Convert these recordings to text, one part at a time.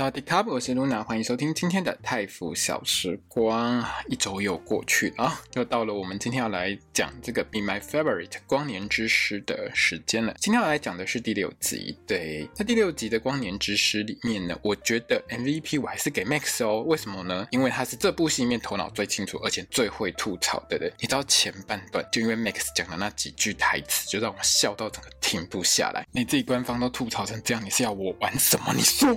大家好，我是露娜，欢迎收听今天的泰腐小时光。一周又过去了，又到了我们今天要来讲这个《Be My Favorite》光年之诗的时间了。今天要来讲的是第六集。对，在第六集的光年之诗里面呢，我觉得 MVP 我还是给 Max 哦。为什么呢？因为他是这部戏里面头脑最清楚，而且最会吐槽的人。你知道前半段就因为 Max 讲的那几句台词，就让我笑到整个停不下来。你自己官方都吐槽成这样，你是要我玩什么？你说？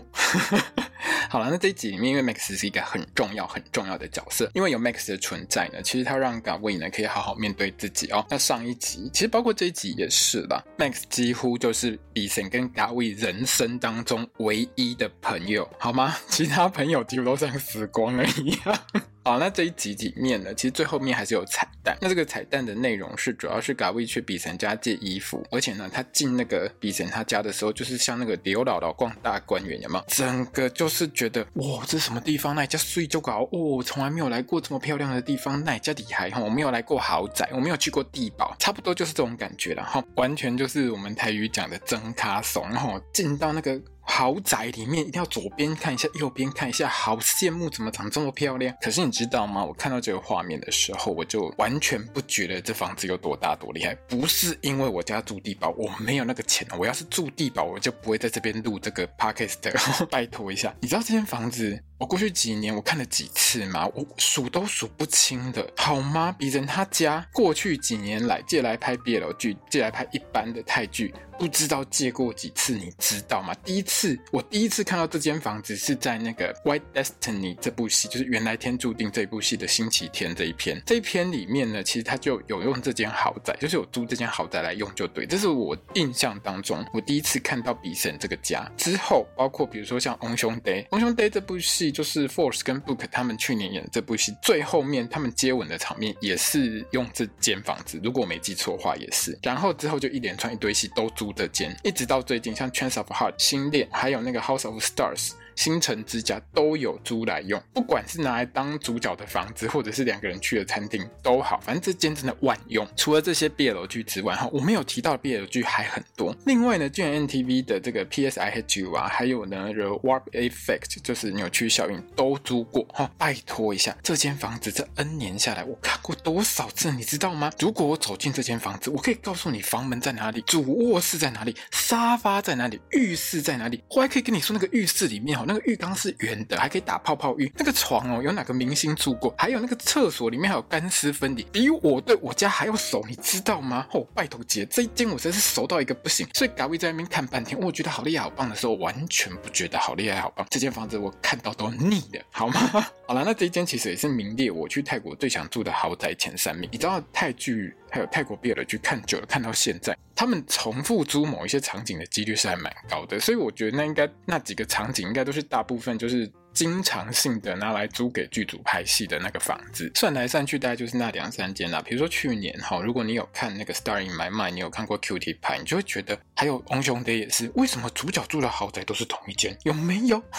好了，那这一集里面，因为 Max 是一个很重要、很重要的角色，因为有 Max 的存在呢，其实他让 Gawui 呢可以好好面对自己哦。那上一集，其实包括这一集也是啦，Max 几乎就是 Bison 跟 Gawin 人生当中唯一的朋友，好吗？其他朋友几乎都像死光了一样。好，那这一集里面呢，其实最后面还是有彩蛋。那这个彩蛋的内容是，主要是嘎卫去比神家借衣服，而且呢，他进那个比神他家的时候，就是像那个刘姥姥逛大观园，有没有？整个就是觉得，哇，这是什么地方？那家睡就搞哦，从来没有来过这么漂亮的地方，那家厉害哈！我没有来过豪宅，我没有去过地堡，差不多就是这种感觉了哈。完全就是我们台语讲的真卡怂，然后进到那个。豪宅里面一定要左边看一下，右边看一下，好羡慕，怎么长这么漂亮？可是你知道吗？我看到这个画面的时候，我就完全不觉得这房子有多大多厉害。不是因为我家住地堡，我没有那个钱。我要是住地堡，我就不会在这边录这个 podcast。拜托一下，你知道这间房子？我过去几年我看了几次嘛？我数都数不清的，好吗？比人他家过去几年来借来拍 BL 剧，借来拍一般的泰剧，不知道借过几次，你知道吗？第一次我第一次看到这间房子是在那个《White Destiny》这部戏，就是原来天注定这部戏的星期天这一篇。这一篇里面呢，其实他就有用这间豪宅，就是有租这间豪宅来用，就对。这是我印象当中我第一次看到比神这个家。之后包括比如说像《翁兄弟》，《翁兄弟》这部戏。就是 Force 跟 Book 他们去年演的这部戏，最后面他们接吻的场面也是用这间房子，如果我没记错的话也是。然后之后就一连串一堆戏都租这间，一直到最近像 Chance of Heart 新恋，还有那个 House of Stars。星辰之家都有租来用，不管是拿来当主角的房子，或者是两个人去的餐厅都好，反正这间真的万用。除了这些 BL 剧之外，哈，我没有提到的 BL 剧还很多。另外呢，就连 MTV 的这个 PSIHU 啊，还有呢 The Warp Effect，就是扭曲效应都租过。哈，拜托一下，这间房子这 N 年下来，我看过多少次，你知道吗？如果我走进这间房子，我可以告诉你房门在哪里，主卧室在哪里，沙发在哪里，浴室在哪里，我还可以跟你说那个浴室里面那个浴缸是圆的，还可以打泡泡浴。那个床哦，有哪个明星住过？还有那个厕所里面还有干湿分离，比我对我家还要熟，你知道吗？哦，拜托姐，这一间我真是熟到一个不行。所以各位在那边看半天，我觉得好厉害、好棒的时候，完全不觉得好厉害、好棒。这间房子我看到都腻了，好吗？好了，那这一间其实也是名列我去泰国最想住的豪宅前三名。你知道泰剧还有泰国 BL 剧看久了，看到现在。他们重复租某一些场景的几率是还蛮高的，所以我觉得那应该那几个场景应该都是大部分就是经常性的拿来租给剧组拍戏的那个房子，算来算去大概就是那两三间啦。比如说去年哈，如果你有看那个《Star in My Mind》，你有看过 Q T 拍你就会觉得还有《翁兄弟》也是，为什么主角住的豪宅都是同一间？有没有？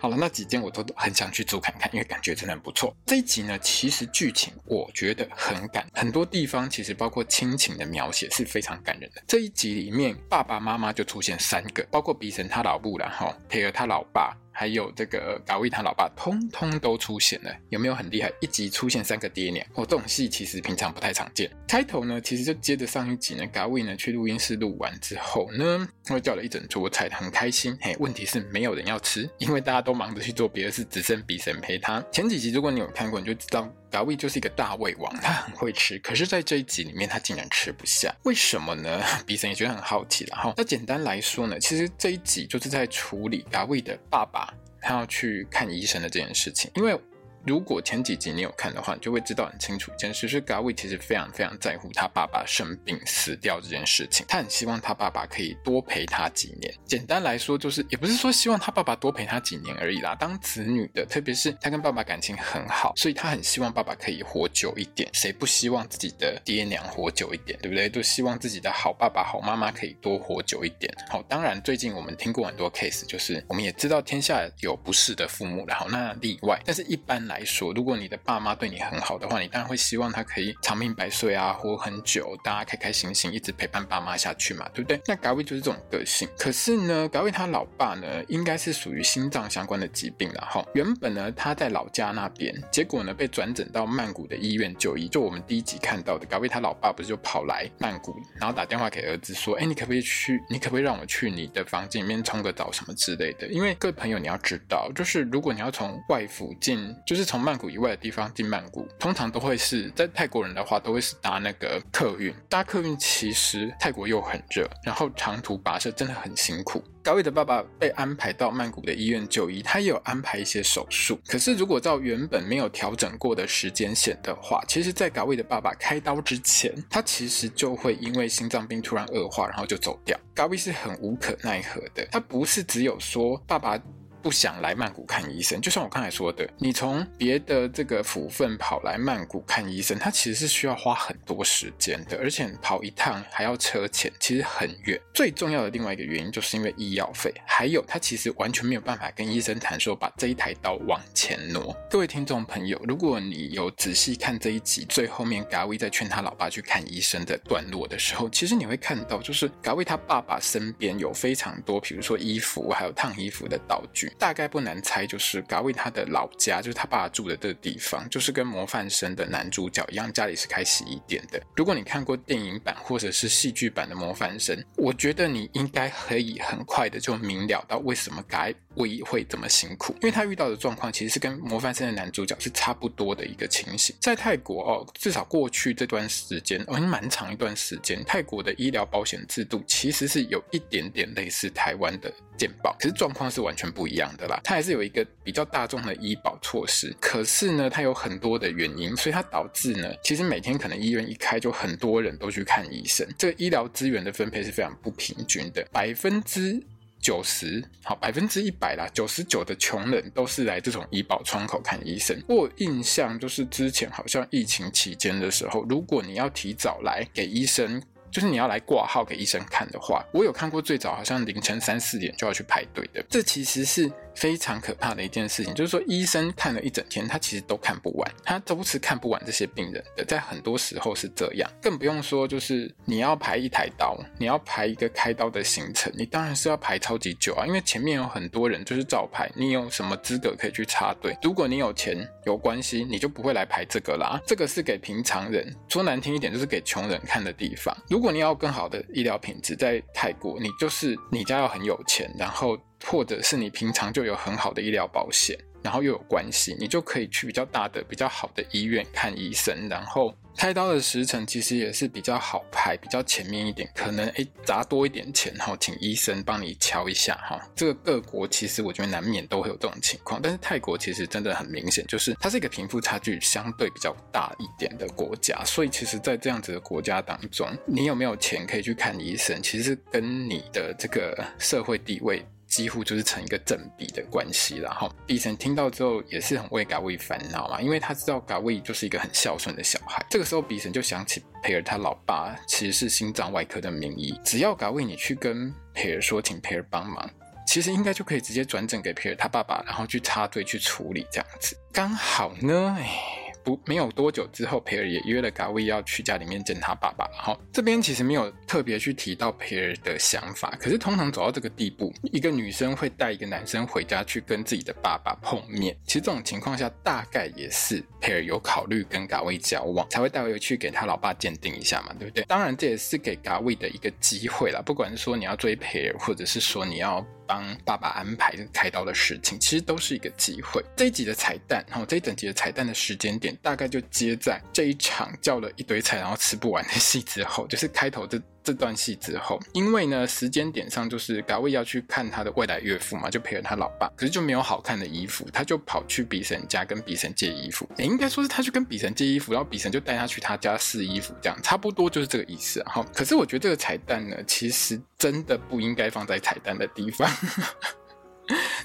好了，那几间我都很想去租看看，因为感觉真的很不错。这一集呢，其实剧情我觉得很感，很多地方其实包括亲情的描写是非常感人的。这一集里面，爸爸妈妈就出现三个，包括比神他老母，然后配合他老爸。还有这个 Gawui 他老爸，通通都出现了，有没有很厉害？一集出现三个爹娘哦，这种戏其实平常不太常见。开头呢，其实就接着上一集呢，Gawui 呢去录音室录完之后呢，他叫了一整桌菜，很开心。嘿，问题是没有人要吃，因为大家都忙着去做别的事，只剩比神陪他。前几集如果你有看过，你就知道 Gawui 就是一个大胃王，他很会吃。可是，在这一集里面，他竟然吃不下，为什么呢？比神也觉得很好奇了哈。那简单来说呢，其实这一集就是在处理 Gawui 的爸爸。他要去看医生的这件事情，因为如果前几集你有看的话，你就会知道很清楚一件事，是 gawi 其实非常非常在乎他爸爸生病死掉这件事情，他很希望他爸爸可以多陪他几年。简单来说，就是也不是说希望他爸爸多陪他几年而已啦。当子女的，特别是他跟爸爸感情很好，所以他很希望爸爸可以活久一点。谁不希望自己的爹娘活久一点，对不对？都希望自己的好爸爸、好妈妈可以多活久一点。好，当然最近我们听过很多 case，就是我们也知道天下有不是的父母，然后那例外。但是一般来来说，如果你的爸妈对你很好的话，你当然会希望他可以长命百岁啊，活很久，大家开开心心一直陪伴爸妈下去嘛，对不对？那 Gavi 就是这种个性。可是呢，Gavi 他老爸呢，应该是属于心脏相关的疾病了哈。原本呢，他在老家那边，结果呢被转诊到曼谷的医院就医。就我们第一集看到的高伟他老爸不是就跑来曼谷，然后打电话给儿子说：“哎，你可不可以去？你可不可以让我去你的房间里面冲个澡什么之类的？”因为各位朋友你要知道，就是如果你要从外府进，就是是从曼谷以外的地方进曼谷，通常都会是在泰国人的话，都会是搭那个客运。搭客运其实泰国又很热，然后长途跋涉真的很辛苦。高伟的爸爸被安排到曼谷的医院就医，他也有安排一些手术。可是，如果照原本没有调整过的时间线的话，其实，在高伟的爸爸开刀之前，他其实就会因为心脏病突然恶化，然后就走掉。高伟是很无可奈何的，他不是只有说爸爸。不想来曼谷看医生，就像我刚才说的，你从别的这个府份跑来曼谷看医生，它其实是需要花很多时间的，而且跑一趟还要车钱，其实很远。最重要的另外一个原因，就是因为医药费，还有他其实完全没有办法跟医生谈说把这一台刀往前挪。各位听众朋友，如果你有仔细看这一集最后面 Gawii 在劝他老爸去看医生的段落的时候，其实你会看到，就是 Gawii 他爸爸身边有非常多，比如说衣服，还有烫衣服的道具。大概不难猜，就是 g a w i 他的老家，就是他爸爸住的这个地方，就是跟模范生的男主角一样，家里是开洗衣店的。如果你看过电影版或者是戏剧版的模范生，我觉得你应该可以很快的就明了到为什么 g a w i 会这么辛苦，因为他遇到的状况其实是跟模范生的男主角是差不多的一个情形。在泰国哦，至少过去这段时间，哦，蛮长一段时间，泰国的医疗保险制度其实是有一点点类似台湾的。健保，可是状况是完全不一样的啦。它还是有一个比较大众的医保措施，可是呢，它有很多的原因，所以它导致呢，其实每天可能医院一开就很多人都去看医生，这个医疗资源的分配是非常不平均的。百分之九十，好，百分之一百啦，九十九的穷人都是来这种医保窗口看医生。我印象就是之前好像疫情期间的时候，如果你要提早来给医生。就是你要来挂号给医生看的话，我有看过最早好像凌晨三四点就要去排队的，这其实是非常可怕的一件事情。就是说医生看了一整天，他其实都看不完，他都是看不完这些病人的，在很多时候是这样。更不用说就是你要排一台刀，你要排一个开刀的行程，你当然是要排超级久啊，因为前面有很多人就是照排，你有什么资格可以去插队？如果你有钱有关系，你就不会来排这个啦。这个是给平常人，说难听一点就是给穷人看的地方。如如果你要更好的医疗品质，在泰国，你就是你家要很有钱，然后或者是你平常就有很好的医疗保险，然后又有关系，你就可以去比较大的、比较好的医院看医生，然后。开刀的时程其实也是比较好排，比较前面一点，可能诶砸多一点钱哈，请医生帮你敲一下哈。这个各国其实我觉得难免都会有这种情况，但是泰国其实真的很明显，就是它是一个贫富差距相对比较大一点的国家，所以其实，在这样子的国家当中，你有没有钱可以去看医生，其实跟你的这个社会地位。几乎就是成一个正比的关系了哈。比神听到之后也是很为 Gawii 烦恼嘛，因为他知道 Gawii 就是一个很孝顺的小孩。这个时候比神就想起培尔他老爸其实是心脏外科的名医，只要 Gawii 你去跟培尔说，请培尔帮忙，其实应该就可以直接转诊给皮尔他爸爸，然后去插队去处理这样子。刚好呢，哎。不，没有多久之后，培尔也约了嘎威要去家里面见他爸爸。好，这边其实没有特别去提到培尔的想法，可是通常走到这个地步，一个女生会带一个男生回家去跟自己的爸爸碰面。其实这种情况下，大概也是培尔有考虑跟嘎威交往，才会带回去给他老爸鉴定一下嘛，对不对？当然，这也是给嘎威的一个机会啦。不管是说你要追培尔，或者是说你要。帮爸爸安排开刀的事情，其实都是一个机会。这一集的彩蛋，然后这一整集的彩蛋的时间点，大概就接在这一场叫了一堆菜然后吃不完的戏之后，就是开头这这段戏之后，因为呢时间点上就是嘎卫要去看他的未来岳父嘛，就陪着他老爸，可是就没有好看的衣服，他就跑去比神家跟比神借衣服。也应该说是他去跟比神借衣服，然后比神就带他去他家试衣服，这样差不多就是这个意思啊。可是我觉得这个彩蛋呢，其实真的不应该放在彩蛋的地方。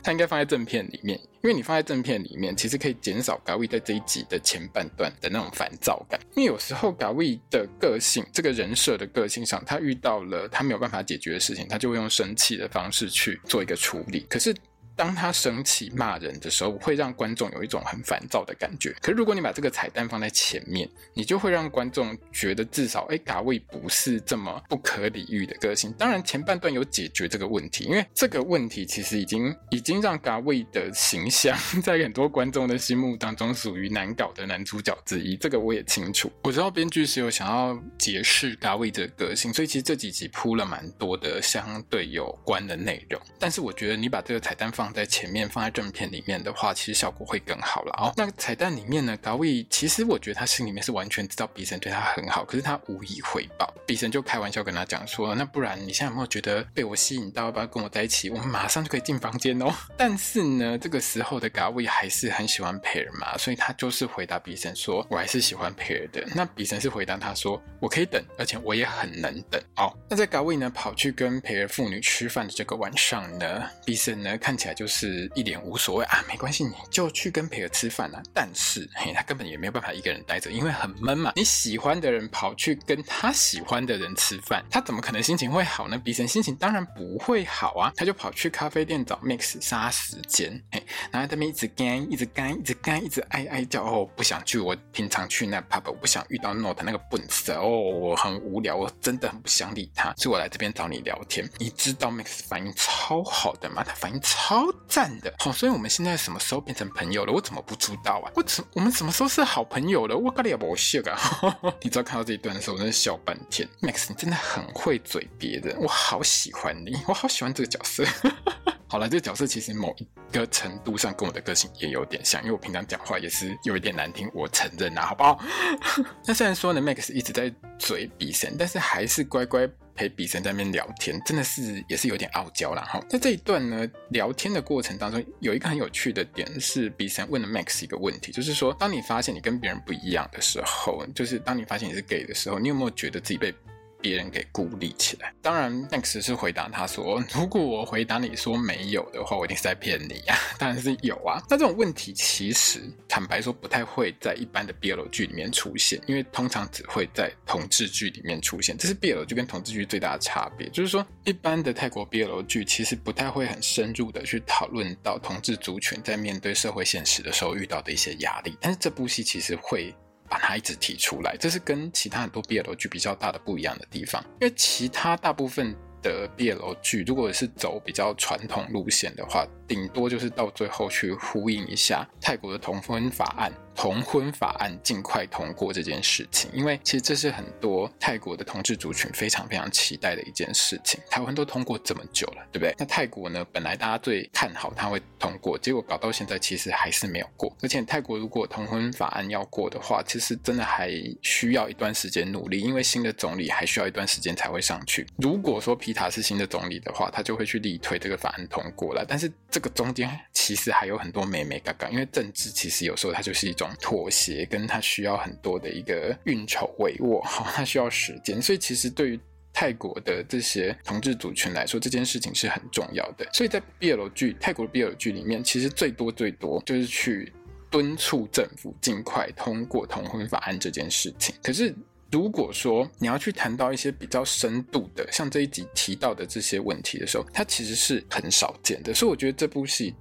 它应该放在正片里面，因为你放在正片里面，其实可以减少嘎卫在这一集的前半段的那种烦躁感。因为有时候嘎卫的个性，这个人设的个性上，他遇到了他没有办法解决的事情，他就会用生气的方式去做一个处理。可是。当他生气骂人的时候，会让观众有一种很烦躁的感觉。可是如果你把这个彩蛋放在前面，你就会让观众觉得至少，哎，嘎卫不是这么不可理喻的个性。当然，前半段有解决这个问题，因为这个问题其实已经已经让嘎卫的形象 在很多观众的心目当中属于难搞的男主角之一。这个我也清楚，我知道编剧是有想要解释嘎卫的个性，所以其实这几集铺了蛮多的相对有关的内容。但是我觉得你把这个彩蛋放。放在前面，放在正片里面的话，其实效果会更好了哦。那彩蛋里面呢，嘎卫其实我觉得他心里面是完全知道比神对他很好，可是他无以回报。比神就开玩笑跟他讲说：“那不然你现在有没有觉得被我吸引到，要不要跟我在一起？我们马上就可以进房间哦。”但是呢，这个时候的嘎卫还是很喜欢培尔嘛，所以他就是回答比神说：“我还是喜欢培尔的。”那比神是回答他说：“我可以等，而且我也很能等。”哦，那在嘎卫呢跑去跟培尔父女吃饭的这个晚上呢，比神呢看起来。就是一脸无所谓啊，没关系，你就去跟培尔吃饭啊。但是嘿，他根本也没有办法一个人待着，因为很闷嘛。你喜欢的人跑去跟他喜欢的人吃饭，他怎么可能心情会好呢？比神心情当然不会好啊。他就跑去咖啡店找 Max 杀时间，嘿，然后他们一直干，一直干，一直干，一直哀哀叫哦，不想去。我平常去那 pub，我不想遇到 Note 那个笨蛇哦，我很无聊，我真的很不想理他，所以我来这边找你聊天。你知道 Max 反应超好的吗？他反应超。赞的，好，所以我们现在什么时候变成朋友了？我怎么不知道啊？我怎我们什么时候是好朋友了？我搞你也不信啊！你知道看到这一段的时候，我真的笑半天。Max，你真的很会嘴别人，我好喜欢你，我好喜欢这个角色。好了，这个角色其实某一个程度上跟我的个性也有点像，因为我平常讲话也是有一点难听，我承认啊，好不好？那虽然说呢，Max 一直在嘴比神，但是还是乖乖。陪比神在那边聊天，真的是也是有点傲娇啦。哈。在这一段呢，聊天的过程当中，有一个很有趣的点是，比神问了 Max 一个问题，就是说，当你发现你跟别人不一样的时候，就是当你发现你是 gay 的时候，你有没有觉得自己被别人给孤立起来。当然，Max 是回答他说：“ 如果我回答你说没有的话，我一定是在骗你呀。”当然是有啊。那这种问题其实坦白说不太会在一般的 BL 剧里面出现，因为通常只会在同志剧里面出现。这是 BL 剧跟同志剧最大的差别，就是说一般的泰国 BL 剧其实不太会很深入的去讨论到同志族群在面对社会现实的时候遇到的一些压力，但是这部戏其实会。把它一直提出来，这是跟其他很多 BL 剧比较大的不一样的地方，因为其他大部分的 BL 剧，如果是走比较传统路线的话，顶多就是到最后去呼应一下泰国的同婚法案。同婚法案尽快通过这件事情，因为其实这是很多泰国的同志族群非常非常期待的一件事情。台湾都通过这么久了，对不对？那泰国呢？本来大家最看好它会通过，结果搞到现在其实还是没有过。而且泰国如果同婚法案要过的话，其实真的还需要一段时间努力，因为新的总理还需要一段时间才会上去。如果说皮塔是新的总理的话，他就会去力推这个法案通过了。但是这个中间其实还有很多美眉嘎嘎，因为政治其实有时候它就是一种。妥协跟他需要很多的一个运筹帷幄，好，他需要时间，所以其实对于泰国的这些同志族群来说，这件事情是很重要的。所以在 BL 剧，泰国的 BL 剧里面，其实最多最多就是去敦促政府尽快通过同婚法案这件事情。可是如果说你要去谈到一些比较深度的，像这一集提到的这些问题的时候，它其实是很少见的。所以我觉得这部戏。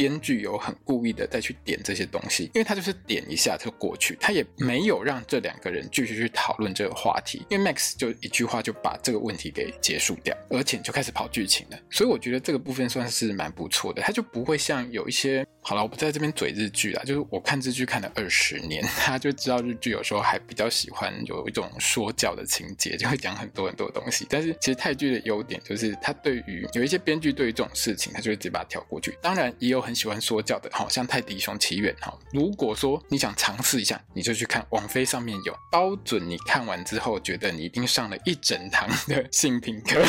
编剧有很故意的再去点这些东西，因为他就是点一下就过去，他也没有让这两个人继续去讨论这个话题，因为 Max 就一句话就把这个问题给结束掉，而且就开始跑剧情了，所以我觉得这个部分算是蛮不错的，他就不会像有一些，好了，我不在这边嘴日剧啦，就是我看日剧看了二十年，他就知道日剧有时候还比较喜欢有一种说教的情节，就会讲很多很多东西，但是其实泰剧的优点就是他对于有一些编剧对于这种事情，他就会直接把它跳过去，当然也有很。很喜欢说教的，好像泰迪熊奇缘哈。如果说你想尝试一下，你就去看网飞上面有，包准你看完之后觉得你一定上了一整堂的性平课。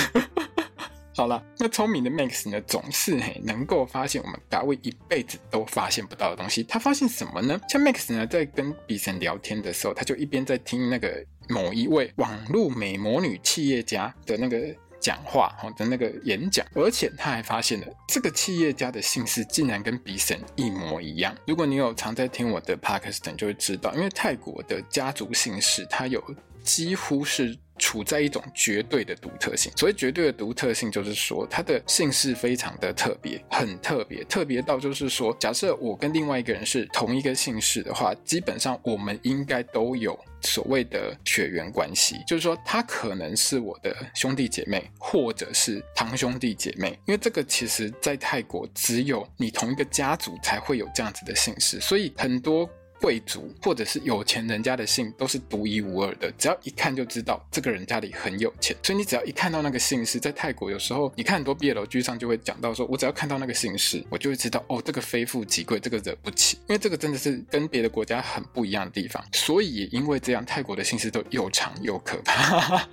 好了，那聪明的 Max 呢，总是嘿能够发现我们嘎位一辈子都发现不到的东西。他发现什么呢？像 Max 呢，在跟比神聊天的时候，他就一边在听那个某一位网络美魔女企业家的那个讲话，哈的那个演讲，而且他还发现了这个企业家的姓氏竟然跟比神一模一样。如果你有常在听我的 Pakistan，就会知道，因为泰国的家族姓氏，它有几乎是。处在一种绝对的独特性。所谓绝对的独特性，就是说他的姓氏非常的特别，很特别，特别到就是说，假设我跟另外一个人是同一个姓氏的话，基本上我们应该都有所谓的血缘关系，就是说他可能是我的兄弟姐妹，或者是堂兄弟姐妹。因为这个其实在泰国只有你同一个家族才会有这样子的姓氏，所以很多。贵族或者是有钱人家的姓都是独一无二的，只要一看就知道这个人家里很有钱。所以你只要一看到那个姓氏，在泰国有时候你看很多 BL 剧上就会讲到说，我只要看到那个姓氏，我就会知道哦，这个非富即贵，这个惹不起。因为这个真的是跟别的国家很不一样的地方。所以也因为这样，泰国的姓氏都又长又可怕。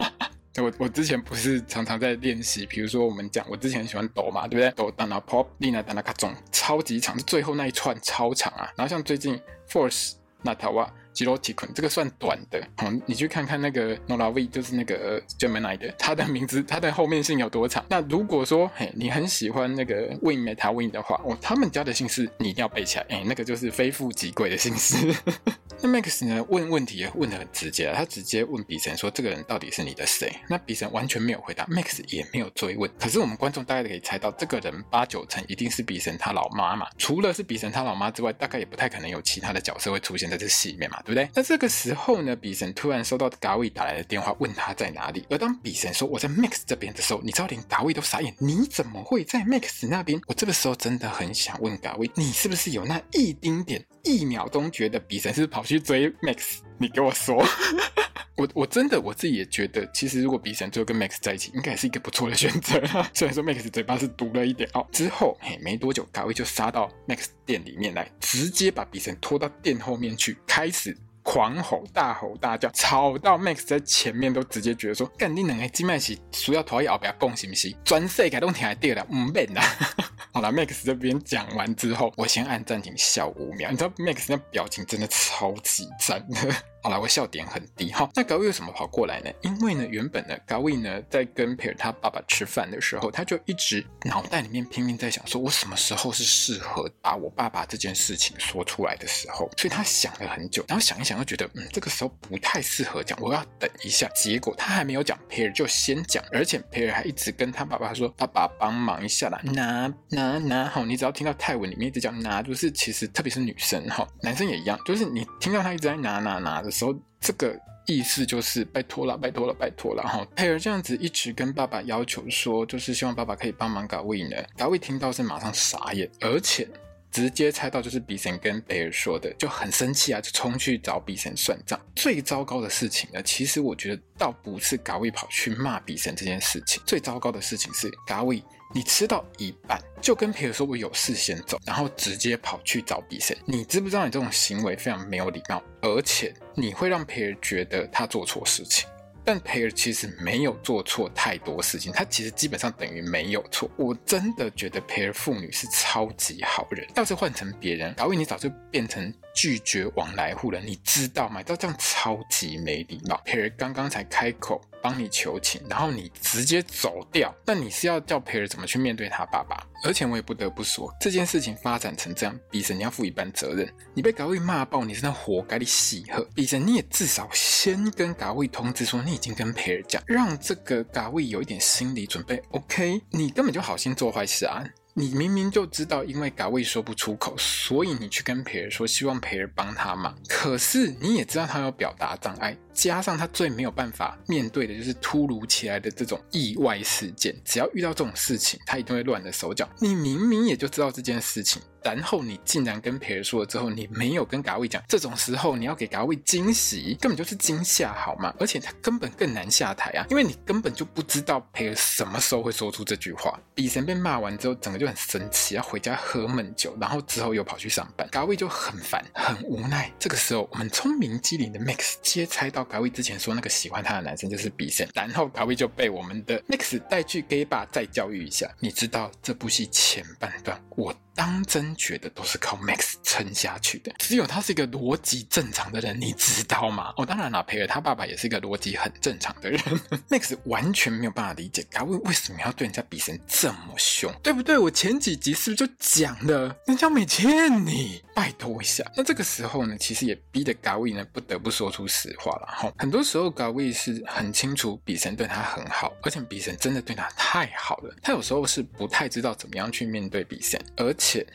我我之前不是常常在练习，比如说我们讲，我之前喜欢抖嘛，对不对？抖当那 pop，丽娜当那卡中，超级长，最后那一串超长啊。然后像最近 force 那塔瓦。七六七坤这个算短的，好，你去看看那个 Norawi，就是那个 Gemini 的，他的名字，他的后面姓有多长？那如果说，嘿，你很喜欢那个 Win Meta Win 的话，哦，他们家的姓氏你一定要背起来，哎，那个就是非富即贵的姓氏。那 Max 呢，问问题也问得很直接啊，他直接问比神说，这个人到底是你的谁？那比神完全没有回答，Max 也没有追问。可是我们观众大概可以猜到，这个人八九成一定是比神他老妈嘛。除了是比神他老妈之外，大概也不太可能有其他的角色会出现在这戏里面嘛。对不对？那这个时候呢，比神突然收到嘎位打来的电话，问他在哪里。而当比神说我在 Max 这边的时候，你知道连嘎位都傻眼，你怎么会在 Max 那边？我这个时候真的很想问嘎位，你是不是有那一丁点、一秒钟觉得比神是跑去追 Max？你给我说，我我真的我自己也觉得，其实如果比神最后跟 Max 在一起，应该也是一个不错的选择。虽然说 Max 嘴巴是毒了一点哦。之后嘿没多久，嘎位就杀到 Max 店里面来，直接把比神拖到店后面去，开始。狂吼大吼大叫，吵到 Max 在前面都直接觉得说：“干你两个金麦是需要拖一后不要讲行不是？专设改动听还对了，唔变啦。”好了，Max 这边讲完之后，我先按暂停笑五秒。你知道 Max 那表情真的超级赞的。好了，我笑点很低。好，那 Gawii 为什么跑过来呢？因为呢，原本呢，Gawii 呢在跟佩尔他爸爸吃饭的时候，他就一直脑袋里面拼命在想，说我什么时候是适合把我爸爸这件事情说出来的时候。所以他想了很久，然后想一想，又觉得嗯，这个时候不太适合讲，我要等一下。结果他还没有讲佩尔就先讲，而且佩尔还一直跟他爸爸说：“爸爸帮忙一下啦，拿拿拿。”好，你只要听到泰文里面一直讲拿，就是其实特别是女生哈，男生也一样，就是你听到他一直在拿拿拿的时候，这个意思就是拜托了，拜托了，拜托了哈。佩尔这样子一直跟爸爸要求说，就是希望爸爸可以帮忙搞威呢。搞威听到是马上傻眼，而且直接猜到就是比神跟贝尔说的，就很生气啊，就冲去找比神算账。最糟糕的事情呢，其实我觉得倒不是搞威跑去骂比神这件事情，最糟糕的事情是搞威。你吃到一半就跟培尔说我有事先走，然后直接跑去找比神。你知不知道你这种行为非常没有礼貌，而且你会让培尔觉得他做错事情。但培尔其实没有做错太多事情，他其实基本上等于没有错。我真的觉得培尔父女是超级好人。要是换成别人，导演你早就变成拒绝往来户了，你知道吗？你知道这样超级没礼貌。培尔刚刚才开口。帮你求情，然后你直接走掉，那你是要叫培尔怎么去面对他爸爸？而且我也不得不说，这件事情发展成这样，比神你要负一半责任。你被嘎位骂爆，你是那活该的喜贺。比神你也至少先跟嘎位通知说你已经跟培尔讲，让这个嘎位有一点心理准备。OK，你根本就好心做坏事啊！你明明就知道，因为嘎位说不出口，所以你去跟培尔说，希望培尔帮他忙。可是你也知道他有表达障碍。加上他最没有办法面对的就是突如其来的这种意外事件，只要遇到这种事情，他一定会乱了手脚。你明明也就知道这件事情。然后你竟然跟培尔说了之后，你没有跟嘎卫讲，这种时候你要给嘎卫惊喜，根本就是惊吓，好吗？而且他根本更难下台啊，因为你根本就不知道培尔什么时候会说出这句话。比神被骂完之后，整个就很生气，要回家喝闷酒，然后之后又跑去上班，嘎卫就很烦，很无奈。这个时候，我们聪明机灵的 Max 接猜到卡威之前说那个喜欢他的男生就是比神，然后卡威就被我们的 Max 带去 gay 吧再教育一下。你知道这部戏前半段我。当真觉得都是靠 Max 撑下去的，只有他是一个逻辑正常的人，你知道吗？哦，当然了，培尔他爸爸也是一个逻辑很正常的人。Max 完全没有办法理解嘎卫为什么要对人家比神这么凶，对不对？我前几集是不是就讲了，人家没欠你，拜托一下。那这个时候呢，其实也逼得嘎卫呢不得不说出实话了哈。很多时候嘎卫是很清楚比神对他很好，而且比神真的对他太好了，他有时候是不太知道怎么样去面对比神，而且。且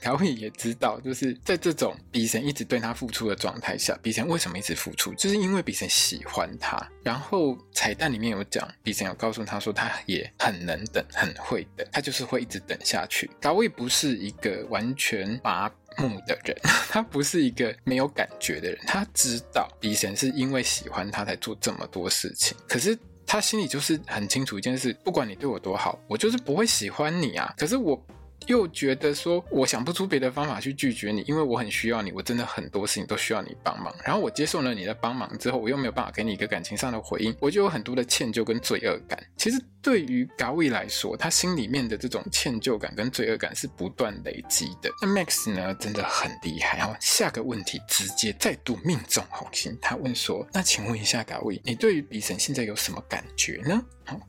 嘎卫也知道，就是在这种比神一直对他付出的状态下，比神为什么一直付出？就是因为比神喜欢他。然后彩蛋里面有讲，比神有告诉他说，他也很能等，很会等，他就是会一直等下去。嘎卫不是一个完全麻木的人，他不是一个没有感觉的人，他知道比神是因为喜欢他才做这么多事情，可是他心里就是很清楚一件事：不管你对我多好，我就是不会喜欢你啊。可是我。又觉得说，我想不出别的方法去拒绝你，因为我很需要你，我真的很多事情都需要你帮忙。然后我接受了你的帮忙之后，我又没有办法给你一个感情上的回应，我就有很多的歉疚跟罪恶感。其实对于嘎卫来说，他心里面的这种歉疚感跟罪恶感是不断累积的。那 Max 呢，真的很厉害。然后下个问题直接再度命中红心，他问说：“那请问一下嘎卫，你对于比神现在有什么感觉呢？”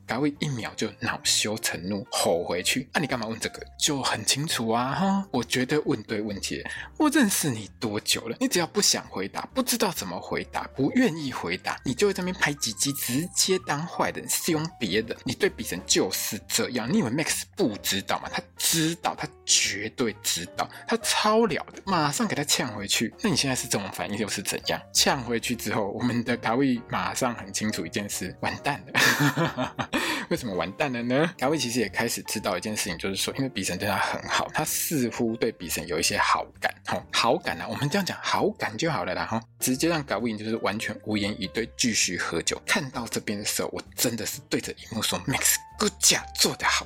卡卫一秒就恼羞成怒，吼回去：“那、啊、你干嘛问这个？就很清楚啊！哈，我绝对问对问题。我认识你多久了？你只要不想回答，不知道怎么回答，不愿意回答，你就会在那边拍鸡鸡，直接当坏人，凶别人。你对比神就是这样。你以为 Max 不知道吗？他知道，他绝对知道，他超了的，马上给他呛回去。那你现在是这种反应又是怎样？呛回去之后，我们的卡卫马上很清楚一件事：完蛋了。为什么完蛋了呢？嘎威其实也开始知道一件事情，就是说，因为比神对他很好，他似乎对比神有一些好感，吼，好感啊，我们这样讲，好感就好了啦，哈，直接让嘎威就是完全无言以对，继续喝酒。看到这边的时候，我真的是对着荧幕说，Max，good job，做得好。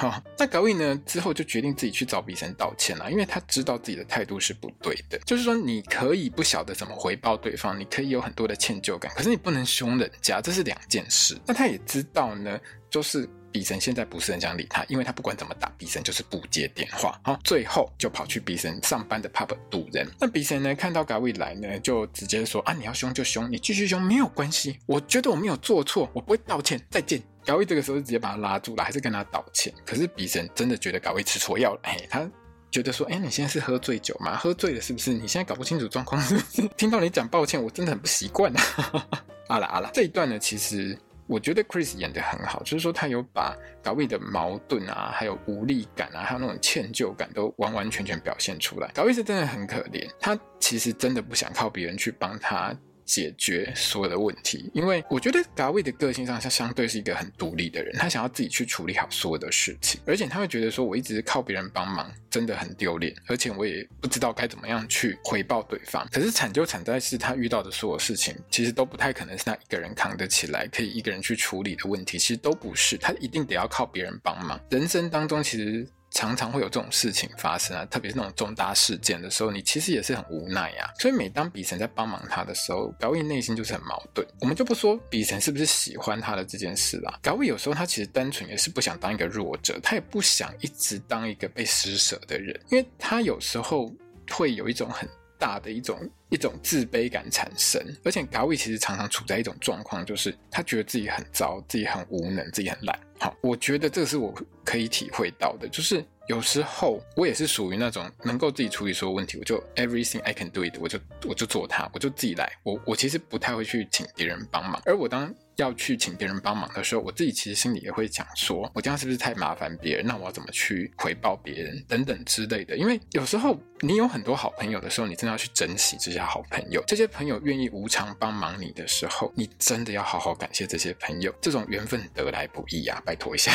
好，那嘎卫呢？之后就决定自己去找比神道歉了，因为他知道自己的态度是不对的。就是说，你可以不晓得怎么回报对方，你可以有很多的歉疚感，可是你不能凶人家，这是两件事。那他也知道呢，就是比神现在不是很想理他，因为他不管怎么打比神就是不接电话。好，最后就跑去比神上班的 pub 堵人。那比神呢，看到嘎卫来呢，就直接说啊，你要凶就凶，你继续凶没有关系，我觉得我没有做错，我不会道歉，再见。嘎卫这个时候就直接把他拉住了，还是跟他道歉。可是比神真的觉得嘎卫吃错药了，嘿，他觉得说，哎，你现在是喝醉酒吗？喝醉了是不是？你现在搞不清楚状况是不是？听到你讲抱歉，我真的很不习惯啊。阿拉阿拉，这一段呢，其实我觉得 Chris 演得很好，就是说他有把嘎卫的矛盾啊，还有无力感啊，还有那种歉疚感都完完全全表现出来。嘎卫是真的很可怜，他其实真的不想靠别人去帮他。解决所有的问题，因为我觉得嘎卫的个性上，他相对是一个很独立的人，他想要自己去处理好所有的事情，而且他会觉得说，我一直靠别人帮忙，真的很丢脸，而且我也不知道该怎么样去回报对方。可是惨就惨在是他遇到的所有事情，其实都不太可能是他一个人扛得起来，可以一个人去处理的问题，其实都不是，他一定得要靠别人帮忙。人生当中其实。常常会有这种事情发生啊，特别是那种重大事件的时候，你其实也是很无奈呀、啊。所以每当比神在帮忙他的时候，嘎卫内心就是很矛盾。我们就不说比神是不是喜欢他的这件事啦，嘎卫有时候他其实单纯也是不想当一个弱者，他也不想一直当一个被施舍的人，因为他有时候会有一种很大的一种一种自卑感产生，而且嘎卫其实常常处在一种状况，就是他觉得自己很糟，自己很无能，自己很烂。好，我觉得这是我可以体会到的，就是有时候我也是属于那种能够自己处理所有问题，我就 everything I can do it，我就我就做它，我就自己来。我我其实不太会去请别人帮忙，而我当要去请别人帮忙的时候，我自己其实心里也会想说，我这样是不是太麻烦别人？那我要怎么去回报别人等等之类的？因为有时候你有很多好朋友的时候，你真的要去珍惜这些好朋友。这些朋友愿意无偿帮忙你的时候，你真的要好好感谢这些朋友。这种缘分得来不易啊，拜托一下。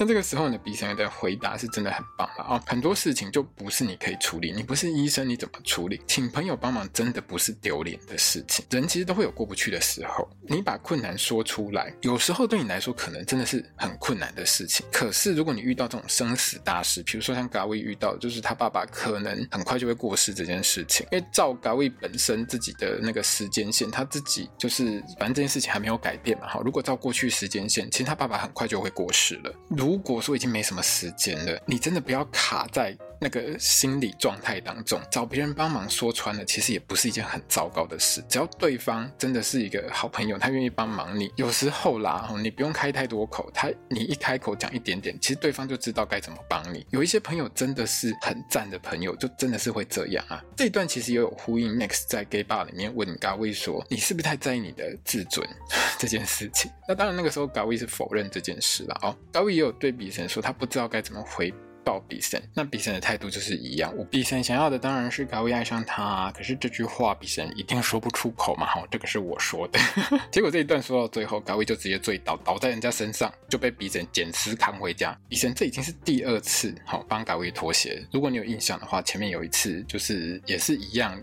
那这个时候呢，比神的回答是真的很棒了啊！很多事情就不是你可以处理，你不是医生，你怎么处理？请朋友帮忙真的不是丢脸的事情。人其实都会有过不去的时候，你把困难说出来，有时候对你来说可能真的是很困难的事情。可是如果你遇到这种生死大事，比如说像嘎威遇到，就是他爸爸可能很快就会过世这件事情，因为照嘎威本身自己的那个时间线，他自己就是反正这件事情还没有改变嘛。哈，如果照过去时间线，其实他爸爸很快就会过世了。如如果说已经没什么时间了，你真的不要卡在那个心理状态当中，找别人帮忙说穿了，其实也不是一件很糟糕的事。只要对方真的是一个好朋友，他愿意帮忙你，有时候啦，你不用开太多口，他你一开口讲一点点，其实对方就知道该怎么帮你。有一些朋友真的是很赞的朋友，就真的是会这样啊。这一段其实也有呼应，Max 在 Gay Bar 里面问嘎威说：“你是不是太在意你的自尊 这件事情？”那当然，那个时候嘎威是否认这件事了哦。嘎威也有对比成。说他不知道该怎么回告比森，那比森的态度就是一样。我比森想要的当然是嘎威爱上他，啊可是这句话比森一定说不出口嘛。好，这个是我说的。结果这一段说到最后，嘎威就直接醉倒，倒在人家身上，就被比森捡尸扛回家。比森这已经是第二次好帮嘎威脱鞋。如果你有印象的话，前面有一次就是也是一样。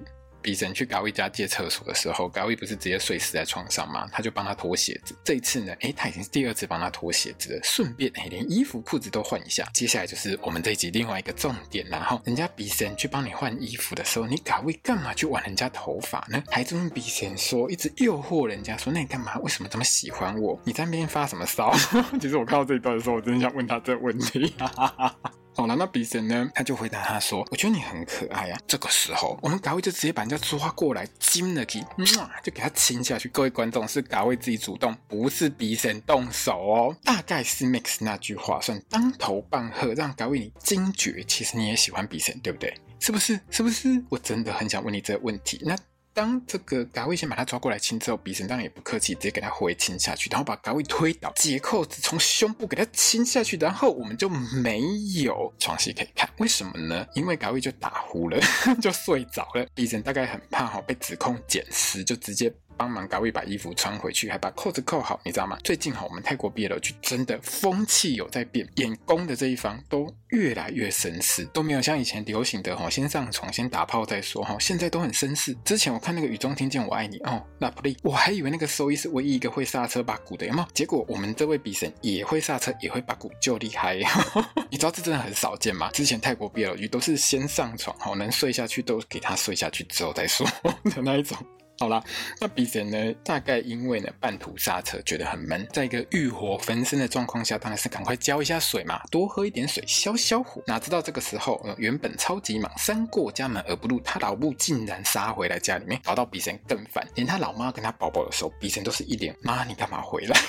比神去嘎威家借厕所的时候，嘎威不是直接睡死在床上吗？他就帮他脱鞋子。这一次呢，诶，他已经是第二次帮他脱鞋子了，顺便诶连衣服裤子都换一下。接下来就是我们这一集另外一个重点，然后人家比神去帮你换衣服的时候，你嘎威干嘛去挽人家头发呢？还这么比神说，一直诱惑人家说，那你干嘛？为什么这么喜欢我？你在那边发什么骚？其实我看到这一段的时候，我真的想问他这个问题。哈哈哈哈好了，那比神呢？他就回答他说：“我觉得你很可爱啊。”这个时候，我们嘎威就直接把人家抓过来，亲了起，就给他亲下去。各位观众，是嘎威自己主动，不是比神动手哦。大概是 Max 那句话算当头棒喝，让嘎威你惊觉，其实你也喜欢比神，对不对？是不是？是不是？我真的很想问你这个问题。那。当这个嘎威先把他抓过来亲之后，比神当然也不客气，直接给他回亲下去，然后把嘎威推倒，解扣子从胸部给他亲下去，然后我们就没有床戏可以看。为什么呢？因为嘎威就打呼了，就睡着了。比神大概很怕哈被指控捡尸，就直接。帮忙嘎威把衣服穿回去，还把扣子扣好，你知道吗？最近哈，我们泰国 BL 剧真的风气有在变，演攻的这一方都越来越绅士，都没有像以前流行的哈，先上床先打炮再说哈，现在都很绅士。之前我看那个雨中听见我爱你哦，那不利，我还以为那个收伊是唯一一个会刹车把鼓的，有没有？结果我们这位比神也会刹车，也会把鼓，就厉害。你知道这真的很少见吗？之前泰国 BL 剧都是先上床，好能睡下去都给他睡下去之后再说 的那一种。好啦，那比神呢？大概因为呢半途刹车，觉得很闷，在一个欲火焚身的状况下，当然是赶快浇一下水嘛，多喝一点水消消火。哪知道这个时候，呃、原本超级忙，三过家门而不入，他老母竟然杀回来家里面，搞到比神更烦。连他老妈跟他宝宝的时候，比神都是一脸妈，你干嘛回来？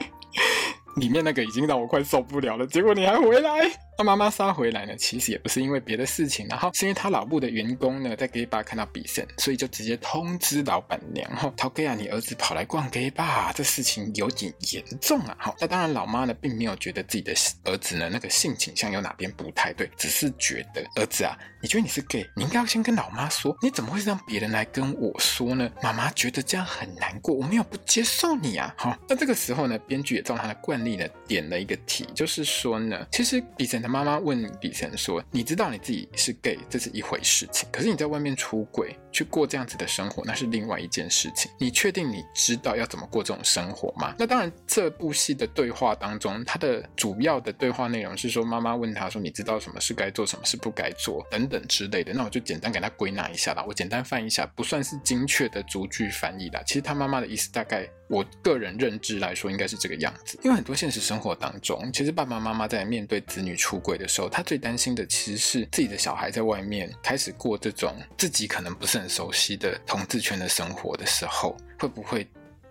里面那个已经让我快受不了了，结果你还回来。他妈妈杀回来呢，其实也不是因为别的事情，然后是因为他老部的员工呢在 gay bar 看到比森，所以就直接通知老板娘，哈，陶哥啊，你儿子跑来逛 gay bar，这事情有点严重啊，哈。那当然，老妈呢并没有觉得自己的儿子呢那个性倾向有哪边不太对，只是觉得儿子啊，你觉得你是 gay，你应该要先跟老妈说，你怎么会让别人来跟我说呢？妈妈觉得这样很难过，我没有不接受你啊，哈。那这个时候呢，编剧也照他的惯例呢点了一个题，就是说呢，其实比妈妈问李晨说：“你知道你自己是 gay，这是一回事情。可是你在外面出轨，去过这样子的生活，那是另外一件事情。你确定你知道要怎么过这种生活吗？”那当然，这部戏的对话当中，它的主要的对话内容是说，妈妈问他说：“你知道什么是该做，什么是不该做，等等之类的。”那我就简单给他归纳一下啦。我简单翻译一下，不算是精确的逐句翻译啦。其实他妈妈的意思大概。我个人认知来说，应该是这个样子。因为很多现实生活当中，其实爸爸妈妈在面对子女出轨的时候，他最担心的其实是自己的小孩在外面开始过这种自己可能不是很熟悉的同志圈的生活的时候，会不会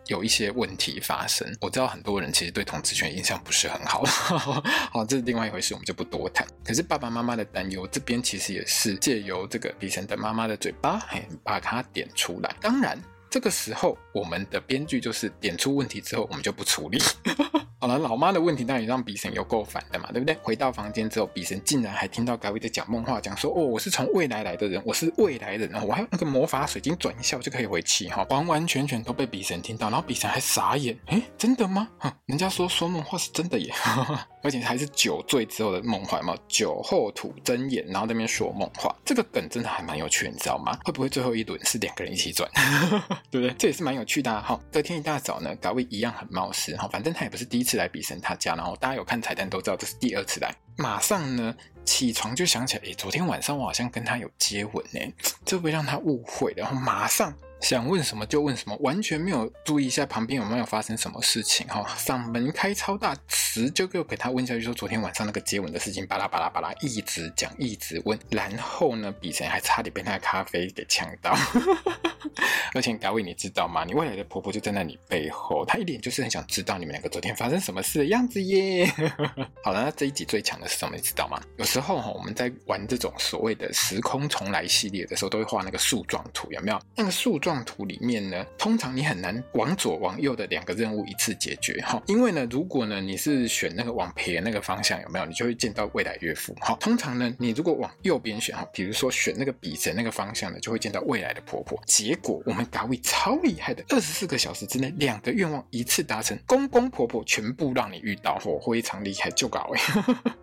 有一些问题发生。我知道很多人其实对同志圈印象不是很好，好，这是另外一回事，我们就不多谈。可是爸爸妈妈的担忧这边其实也是借由这个比神的妈妈的嘴巴，嘿，把它点出来。当然。这个时候，我们的编剧就是点出问题之后，我们就不处理。好了，老妈的问题当然也让比神有够烦的嘛，对不对？回到房间之后，比神竟然还听到嘎威在讲梦话，讲说：“哦，我是从未来来的人，我是未来人，我还有那个魔法水晶转一下，就可以回去。”哈，完完全全都被比神听到，然后比神还傻眼：“诶，真的吗？哼，人家说说梦话是真的耶，而且还是酒醉之后的梦话嘛，酒后吐真言，然后在那边说梦话，这个梗真的还蛮有趣，你知道吗？会不会最后一轮是两个人一起转？对不对？这也是蛮有趣的哈。隔天一大早呢，大卫一样很冒失哈，反正他也不是第一次来比神他家，然后大家有看彩蛋都知道这是第二次来。马上呢起床就想起来，诶，昨天晚上我好像跟他有接吻呢，这会让他误会，然后马上。想问什么就问什么，完全没有注意一下旁边有没有发生什么事情哈。嗓门开超大，词就给给他问下去说昨天晚上那个接吻的事情，巴拉巴拉巴拉一直讲一直问，然后呢，比森还差点被他的咖啡给呛到。而且大卫你知道吗？你未来的婆婆就在那里背后，她一脸就是很想知道你们两个昨天发生什么事的样子耶。好了，那这一集最强的是什么？你知道吗？有时候哈，我们在玩这种所谓的时空重来系列的时候，都会画那个树状图，有没有？那个树状。图里面呢，通常你很难往左往右的两个任务一次解决哈，因为呢，如果呢你是选那个往撇那个方向有没有，你就会见到未来岳父哈。通常呢，你如果往右边选哈，比如说选那个比神那个方向呢，就会见到未来的婆婆。结果我们嘎威超厉害的，二十四个小时之内两个愿望一次达成，公公婆婆全部让你遇到，嚯，非常厉害，就嘎威，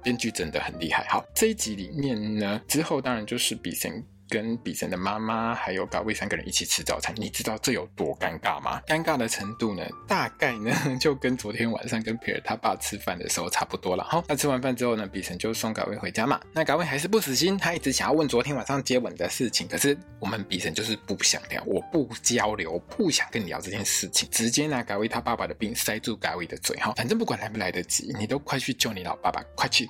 编剧真的很厉害。好，这一集里面呢，之后当然就是比神。跟比神的妈妈还有嘎威三个人一起吃早餐，你知道这有多尴尬吗？尴尬的程度呢，大概呢 就跟昨天晚上跟皮尔他爸吃饭的时候差不多了。好，那吃完饭之后呢，比神就送嘎威回家嘛。那嘎威还是不死心，他一直想要问昨天晚上接吻的事情。可是我们比神就是不想聊，我不交流，不想跟你聊这件事情，直接拿嘎威他爸爸的病塞住嘎威的嘴。哈，反正不管来不来得及，你都快去救你老爸爸，快去。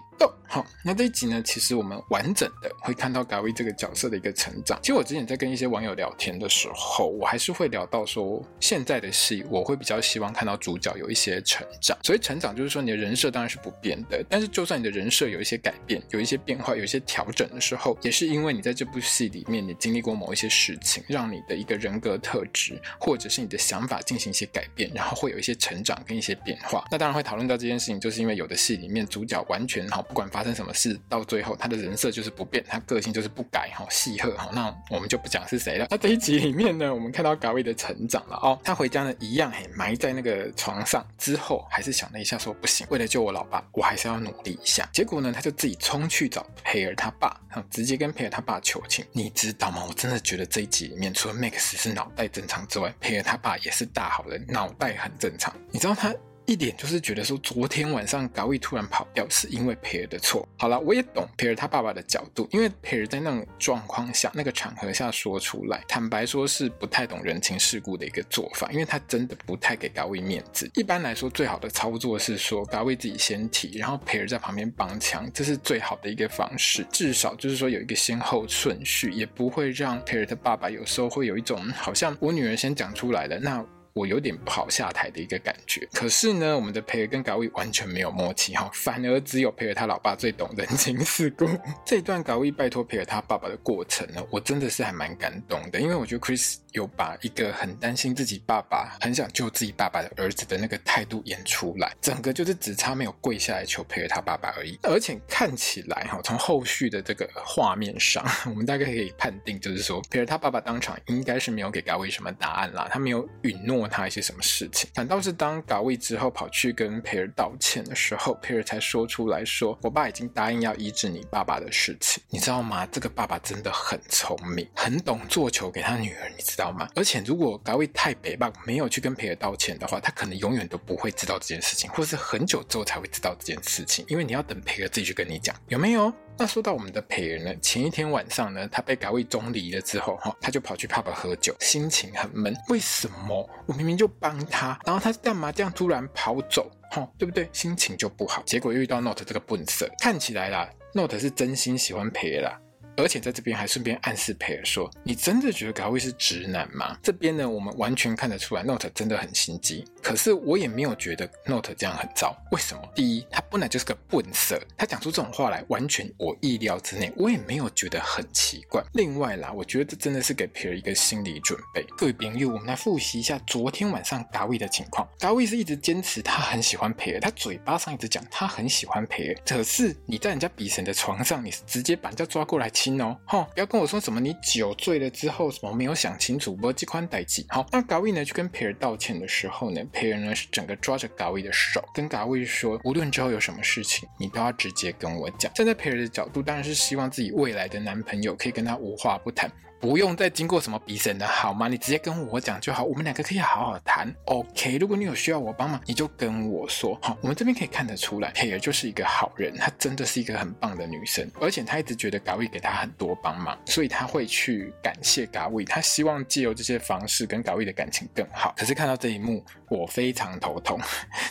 好，那这一集呢，其实我们完整的会看到嘎威这个角色的一个成长。其实我之前在跟一些网友聊天的时候，我还是会聊到说，现在的戏我会比较希望看到主角有一些成长。所以成长就是说，你的人设当然是不变的，但是就算你的人设有一些改变、有一些变化、有一些调整的时候，也是因为你在这部戏里面你经历过某一些事情，让你的一个人格特质或者是你的想法进行一些改变，然后会有一些成长跟一些变化。那当然会讨论到这件事情，就是因为有的戏里面主角完全好，不管发生什么事，到最后他的人设就是不变，他个性就是不改哈，戏那我们就不讲是谁了。那这一集里面呢，我们看到嘎威的成长了哦，他回家呢一样嘿，埋在那个床上之后，还是想了一下说不行，为了救我老爸，我还是要努力一下。结果呢，他就自己冲去找培尔他爸，直接跟培尔他爸求情。你知道吗？我真的觉得这一集里面除了 Max 是脑袋正常之外，培尔他爸也是大好人，脑袋很正常。你知道他？一点就是觉得说，昨天晚上嘎威突然跑掉，是因为培尔的错。好了，我也懂培尔他爸爸的角度，因为培尔在那种状况下、那个场合下说出来，坦白说是不太懂人情世故的一个做法，因为他真的不太给嘎威面子。一般来说，最好的操作是说嘎威自己先提，然后培尔在旁边帮腔，这是最好的一个方式。至少就是说有一个先后顺序，也不会让培尔的爸爸有时候会有一种好像我女儿先讲出来了，那。我有点不好下台的一个感觉，可是呢，我们的培尔跟嘎威完全没有默契哈，反而只有培尔他老爸最懂人情世故。这段嘎威拜托培尔他爸爸的过程呢，我真的是还蛮感动的，因为我觉得 Chris 有把一个很担心自己爸爸、很想救自己爸爸的儿子的那个态度演出来，整个就是只差没有跪下来求培尔他爸爸而已。而且看起来哈，从后续的这个画面上，我们大概可以判定，就是说培尔他爸爸当场应该是没有给嘎威什么答案啦，他没有允诺。他一些什么事情，反倒是当嘎威之后跑去跟培尔道歉的时候，培尔才说出来说：“我爸已经答应要医治你爸爸的事情，你知道吗？这个爸爸真的很聪明，很懂做球给他女儿，你知道而且如果嘎威太北棒，没有去跟培尔道歉的话，他可能永远都不会知道这件事情，或是很久之后才会知道这件事情，因为你要等培尔自己去跟你讲，有没有？”那说到我们的培尔呢，前一天晚上呢，他被嘎威中离了之后，哈，他就跑去 pub 喝酒，心情很闷。为什么？我明明就帮他，然后他干嘛这样突然跑走？哈，对不对？心情就不好。结果又遇到 Note 这个笨色，看起来啦，Note 是真心喜欢培尔啦。而且在这边还顺便暗示培尔说：“你真的觉得嘎威是直男吗？”这边呢，我们完全看得出来，Note 真的很心机。可是我也没有觉得 Note 这样很糟。为什么？第一，他本来就是个笨色，他讲出这种话来，完全我意料之内，我也没有觉得很奇怪。另外啦，我觉得这真的是给培尔一个心理准备。各位朋友，我们来复习一下昨天晚上嘎威的情况。嘎威是一直坚持他很喜欢培尔，他嘴巴上一直讲他很喜欢培尔，可是你在人家比神的床上，你是直接把人家抓过来亲哦，哈，不要跟我说什么你酒醉了之后什么没有想清楚，不这款代际。好，那嘎威呢去跟培尔道歉的时候呢，培尔呢是整个抓着嘎威的手，跟嘎威说，无论之后有什么事情，你都要直接跟我讲。站在培尔的角度，当然是希望自己未来的男朋友可以跟他无话不谈。不用再经过什么比审的好吗？你直接跟我讲就好，我们两个可以好好谈。OK，如果你有需要我帮忙，你就跟我说。好，我们这边可以看得出来，佩尔就是一个好人，她真的是一个很棒的女生，而且她一直觉得嘎威给她很多帮忙，所以她会去感谢嘎威，她希望借由这些方式跟嘎威的感情更好。可是看到这一幕，我非常头痛。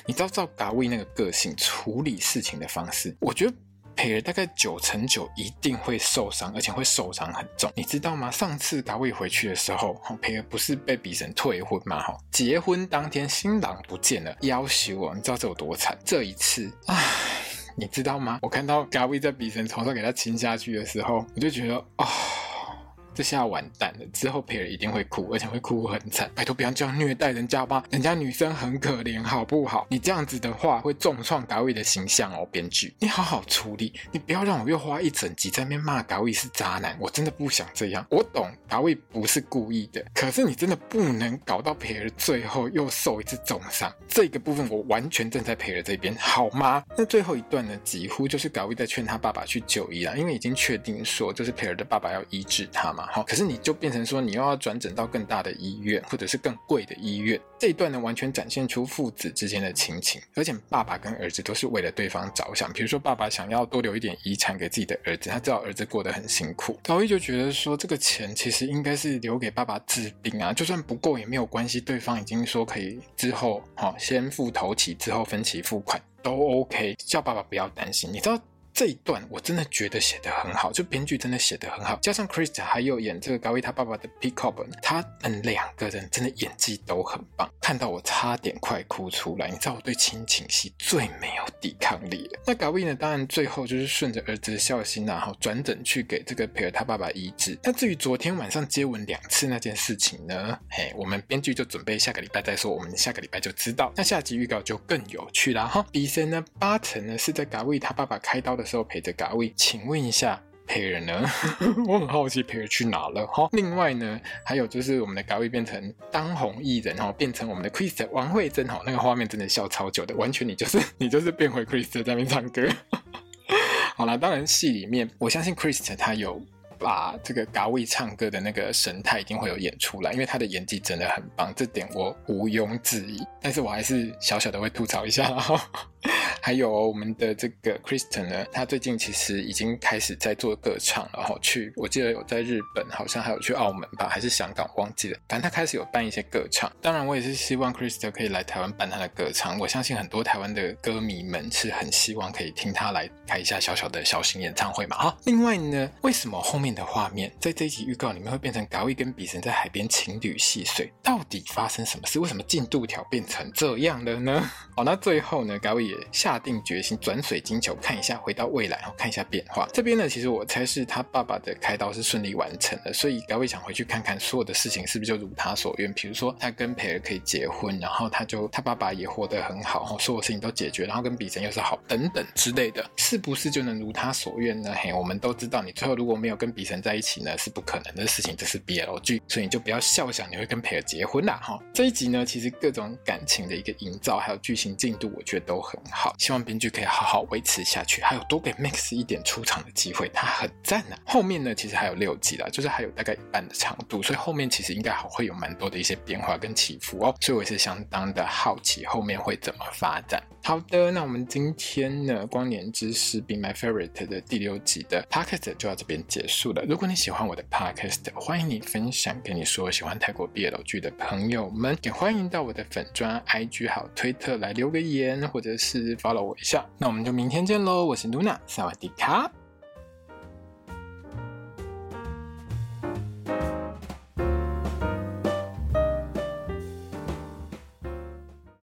你知道照嘎威那个个性处理事情的方式，我觉得。培尔大概九成九一定会受伤，而且会受伤很重，你知道吗？上次嘎威回去的时候，培尔不是被比神退婚吗？哈，结婚当天新郎不见了，要挟我，你知道这有多惨？这一次，唉，你知道吗？我看到嘎威在比神床上给他亲下去的时候，我就觉得。哦这下完蛋了，之后培尔一定会哭，而且会哭很惨。拜托不要这样虐待人家吧，人家女生很可怜，好不好？你这样子的话会重创达威的形象哦，编剧，你好好处理，你不要让我又花一整集在那边骂达威是渣男，我真的不想这样。我懂达威不是故意的，可是你真的不能搞到培尔最后又受一次重伤。这个部分我完全站在培尔这边，好吗？那最后一段呢，几乎就是达威在劝他爸爸去就医了，因为已经确定说就是培尔的爸爸要医治他嘛。好，可是你就变成说你又要转诊到更大的医院，或者是更贵的医院。这一段呢，完全展现出父子之间的亲情，而且爸爸跟儿子都是为了对方着想。比如说，爸爸想要多留一点遗产给自己的儿子，他知道儿子过得很辛苦，高一就觉得说这个钱其实应该是留给爸爸治病啊，就算不够也没有关系，对方已经说可以之后哈先付头期，之后分期付款都 OK，叫爸爸不要担心。你知道？这一段我真的觉得写得很好，就编剧真的写得很好，加上 Chris 还有演这个嘎威他爸爸的 Peacock，他们两个人真的演技都很棒，看到我差点快哭出来。你知道我对亲情戏最没有抵抗力了。那嘎威呢，当然最后就是顺着儿子的孝心，然后转诊去给这个培尔他爸爸医治。那至于昨天晚上接吻两次那件事情呢，嘿，我们编剧就准备下个礼拜再说，我们下个礼拜就知道。那下集预告就更有趣啦哈。比森呢，八成呢是在嘎威他爸爸开刀的时候陪着嘎威，请问一下培尔呢？我很好奇培尔去哪了哈。另外呢，还有就是我们的嘎威变成当红艺人哈，变成我们的 Krystal 王慧珍哈，那个画面真的笑超久的，完全你就是 你就是变回 Krystal 在那边唱歌。好了，当然戏里面我相信 Krystal 他有。把这个嘎威唱歌的那个神态一定会有演出来，因为他的演技真的很棒，这点我毋庸置疑。但是我还是小小的会吐槽一下哈。还有我们的这个 Kristen 呢，他最近其实已经开始在做歌唱了哈。去，我记得有在日本，好像还有去澳门吧，还是香港，忘记了。反正他开始有办一些歌唱。当然，我也是希望 Kristen 可以来台湾办他的歌唱。我相信很多台湾的歌迷们是很希望可以听他来开一下小小的小型演唱会嘛。哈，另外呢，为什么后面的画面在这一集预告里面会变成嘎威跟比神在海边情侣戏水？到底发生什么事？为什么进度条变成这样了呢？好，那最后呢，嘎威也下。定决心转水晶球看一下，回到未来，然后看一下变化。这边呢，其实我猜是他爸爸的开刀是顺利完成的，所以嘎威想回去看看所有的事情是不是就如他所愿。比如说他跟培尔可以结婚，然后他就他爸爸也活得很好，所有事情都解决，然后跟比神又是好等等之类的，是不是就能如他所愿呢？嘿，我们都知道，你最后如果没有跟比神在一起呢，是不可能的事情，这是 BL 剧，所以你就不要笑想你会跟培尔结婚啦。哈，这一集呢，其实各种感情的一个营造，还有剧情进度，我觉得都很好。希望编剧可以好好维持下去，还有多给 Max 一点出场的机会，他很赞啊。后面呢，其实还有六集啦，就是还有大概一半的长度，所以后面其实应该还会有蛮多的一些变化跟起伏哦。所以我也是相当的好奇后面会怎么发展。好的，那我们今天呢，光年之识 Be My Favorite 的第六集的 Podcast 就到这边结束了。如果你喜欢我的 Podcast，欢迎你分享给你说喜欢泰国 BL 剧的朋友们，也欢迎到我的粉砖 IG 好推特来留个言，或者是 follow 我一下。那我们就明天见喽！我是 Luna，萨瓦迪卡。